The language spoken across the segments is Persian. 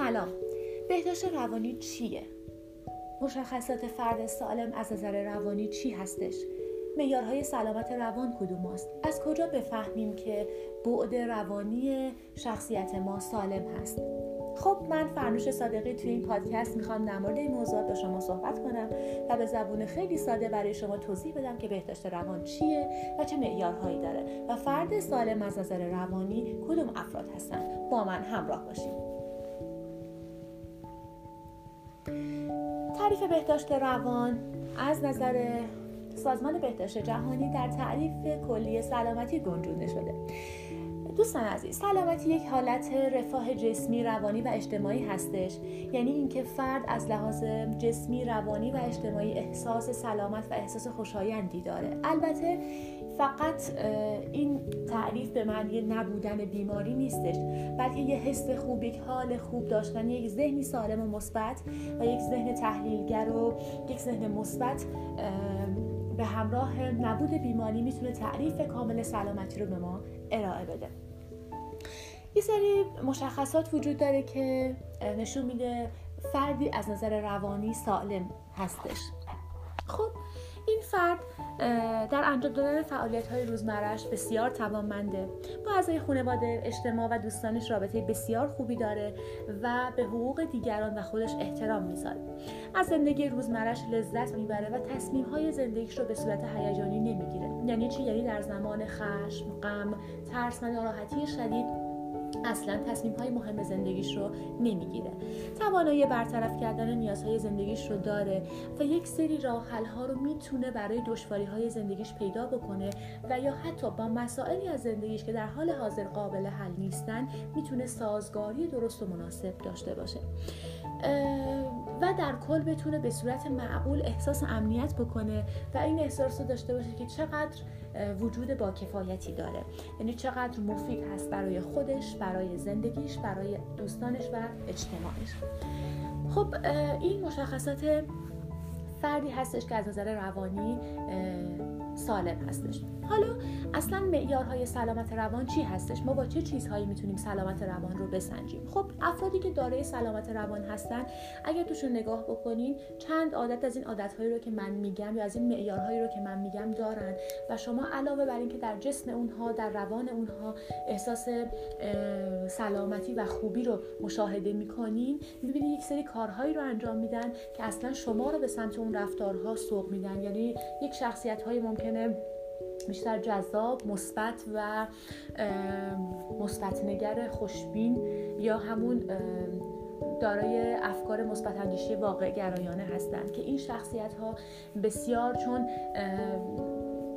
سلام بهداشت روانی چیه؟ مشخصات فرد سالم از نظر روانی چی هستش؟ معیارهای سلامت روان کدوم است؟ از کجا بفهمیم که بعد روانی شخصیت ما سالم هست؟ خب من فرنوش صادقی توی این پادکست می‌خوام در مورد این موضوعات با شما صحبت کنم و به زبون خیلی ساده برای شما توضیح بدم که بهداشت روان چیه و چه معیارهایی داره و فرد سالم از نظر روانی کدوم افراد هستن با من همراه باشید تعریف بهداشت روان از نظر سازمان بهداشت جهانی در تعریف کلی سلامتی گنجونده شده. دوستان عزیز سلامتی یک حالت رفاه جسمی روانی و اجتماعی هستش. یعنی اینکه فرد از لحاظ جسمی روانی و اجتماعی احساس سلامت و احساس خوشایندی داره. البته فقط این تعریف به معنی نبودن بیماری نیستش بلکه یه حس خوب یک حال خوب داشتن یک ذهنی سالم و مثبت و یک ذهن تحلیلگر و یک ذهن مثبت به همراه نبود بیماری می‌تونه تعریف کامل سلامتی رو به ما ارائه بده. یه سری مشخصات وجود داره که نشون میده فردی از نظر روانی سالم هستش. خب این فرد در انجام دادن فعالیت های روزمرش بسیار توانمنده. با اعضای خانواده اجتماع و دوستانش رابطه بسیار خوبی داره و به حقوق دیگران و خودش احترام می‌ذاره. از زندگی روزمرش لذت می‌بره و تصمیم های زندگیش رو به صورت هیجانی نمی‌گیره. یعنی چی؟ یعنی در زمان خشم غم ترس و ناراحتی شدید اصلا تصمیم های مهم زندگیش رو نمی‌گیره. توانایی برطرف کردن نیازهای زندگیش رو داره و یک سری راه ها رو می‌تونه برای دشواری های زندگیش پیدا بکنه و یا حتی با مسائلی از زندگیش که در حال حاضر قابل حل نیستن می‌تونه سازگاری درست و مناسب داشته باشه. و در کل بتونه به صورت معقول احساس امنیت بکنه و این احساس رو داشته باشه که چقدر وجود با کفایتی داره. یعنی چقدر مفید هست برای خودش برای زندگیش برای دوستانش و اجتماعش. خب این مشخصات فردی هستش که از نظر روانی سالم هستش. حالا اصلا معیارهای سلامت روان چی هستش؟ ما با چه چیزهایی می‌تونیم سلامت روان رو بسنجیم؟ خب افرادی که دارای سلامت روان هستن اگر توشون نگاه بکنین چند عادت از این عادتهایی رو که من میگم یا از این معیارهایی رو که من میگم دارن و شما علاوه بر اینکه در جسم اونها در روان اونها احساس سلامتی و خوبی رو مشاهده می‌کنین می‌بینید یک سری کارهایی رو انجام میدن که اصلا شما رو به سمت اون رفتارها سوق میدن. یعنی یک شخصیت های ممکنه بیشتر جذاب مثبت و مثبت نگر خوشبین یا همون دارای افکار مثبت اندیشی واقع گرایانه هستند که این شخصیت ها بسیار چون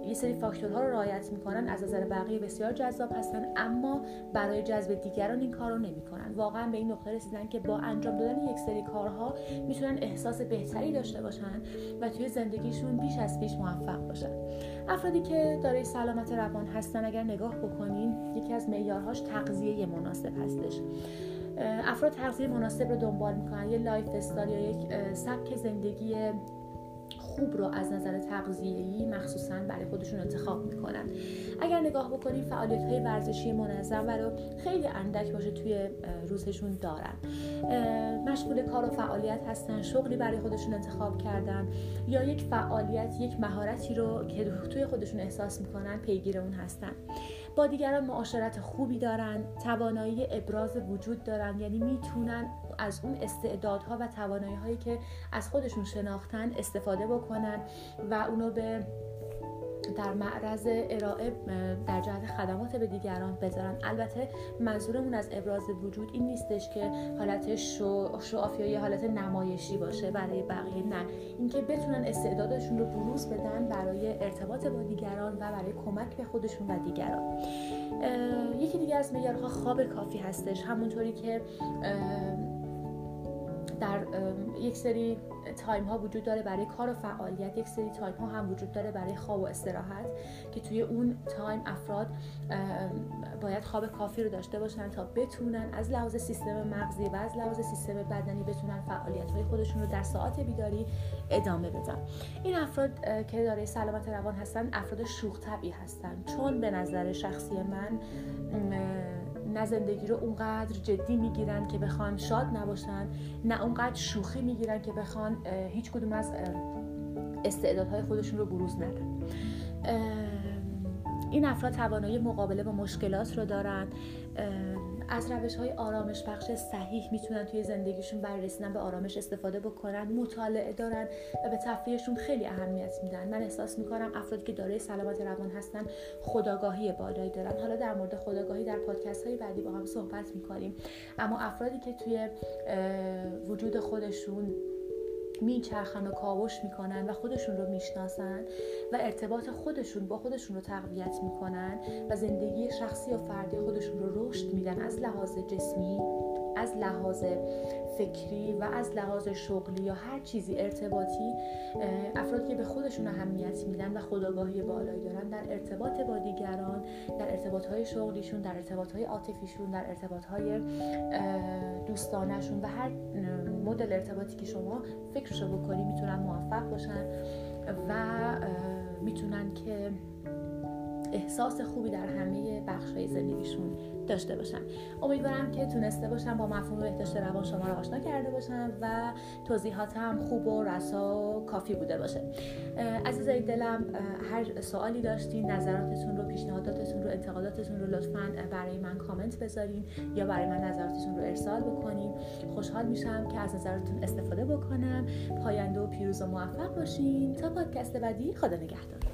یه سری فاکتورها رو رعایت می‌کنن از نظر بقیه بسیار جذاب هستن اما برای جذب دیگران این کار رو نمی‌کنن. واقعا به این نقطه رسیدن که با انجام دادن یک سری کارها می‌تونن احساس بهتری داشته باشن و توی زندگیشون بیش از پیش موفق باشن. افرادی که دارای سلامت روان هستن اگر نگاه بکنین یکی از معیارهاش تغذیه مناسب هستش. افراد تغذیه مناسب رو دنبال می‌کنن یه lifestyle یا یک سبک زندگی خوب رو از نظر تغذیه‌ای مخصوصا برای خودشون انتخاب می‌کنن. اگر نگاه بکنید فعالیت های ورزشی منظم رو خیلی اندک باشه توی روزشون دارن. مشغول کار و فعالیت هستن شغلی برای خودشون انتخاب کردن یا یک فعالیت یک مهارتی رو که توی خودشون احساس می‌کنن پیگیر اون هستن. با دیگران معاشرت خوبی دارن توانایی ابراز وجود دارن یعنی می‌تونن از اون استعدادها و توانایی هایی که از خودشون شناختن استفاده بکنن و اونو به در معرض ارائه در جهت خدمات به دیگران بذارن. البته منظورمون از ابراز وجود این نیستش که حالت show off یا حالت نمایشی باشه برای بقیه نه. اینکه بتونن استعدادشون رو بروز بدن برای ارتباط با دیگران و برای کمک به خودشون و دیگران. یکی دیگه از معیارها خواب کافی هستش. همونطوری که در یک سری time ها وجود داره برای کار و فعالیت یک سری time ها هم وجود داره برای خواب و استراحت که توی اون تایم افراد باید خواب کافی رو داشته باشن تا بتونن از لحاظ سیستم مغزی و از لحاظ سیستم بدنی بتونن فعالیت های خودشون رو در ساعت بیداری ادامه بدن. این افراد که داره سلامت روان هستن افراد شوخ طبعی هستن. چون به نظر شخصی من نه زندگی رو اونقدر جدی می‌گیرن که بخوان شاد نباشن نه اونقدر شوخی می‌گیرن که بخوان هیچ کدوم از استعدادهای خودشون رو بروز ندن. این افراد توانایی مقابله با مشکلات رو دارن. از روش های آرامش بخش صحیح می‌تونن توی زندگیشون برای رسیدن به آرامش استفاده بکنن مطالعه دارن و به تفریحشون خیلی اهمیت میدن. من احساس می‌کنم افرادی که دارای سلامت روان هستن خداگاهی بالایی دارن. حالا در مورد خداگاهی در پادکست های بعدی با هم صحبت می‌کنیم. اما افرادی که توی وجود خودشون میچرخن و کاوش می‌کنن و خودشون رو می‌شناسن و ارتباط خودشون با خودشون رو تقویت می‌کنن و زندگی شخصی و فردی خودشون رو رشد میدن از لحاظ جسمی. از لحاظ فکری و از لحاظ شغلی یا هر چیزی ارتباطی افرادی که به خودشون اهمیت میدن و خداگاهی بالایی دارن در ارتباط با دیگران در ارتباط های شغلیشون در ارتباط های عاطفیشون در ارتباط های دوستانشون و هر مدل ارتباطی که شما فکرشو بکنی می‌تونن موفق باشن و می‌تونن که احساس خوبی در همه بخش های زندگیشون داشته باشن امیدوارم که تونسته باشم با مفهوم بهداشت روان شما رو آشنا کرده باشم و توضیحاتم خوب و رسا و کافی بوده باشه. عزیزای دلم هر سوالی داشتین نظراتتون رو پیشنهاداتتون رو انتقاداتتون رو لطفا برای من کامنت بذارین یا برای من نظراتتون رو ارسال بکنین. خوشحال میشم که از نظراتتون استفاده بکنم. پاینده و پیروز و موفق باشین. تا پادکست بعدی خدا نگهدار.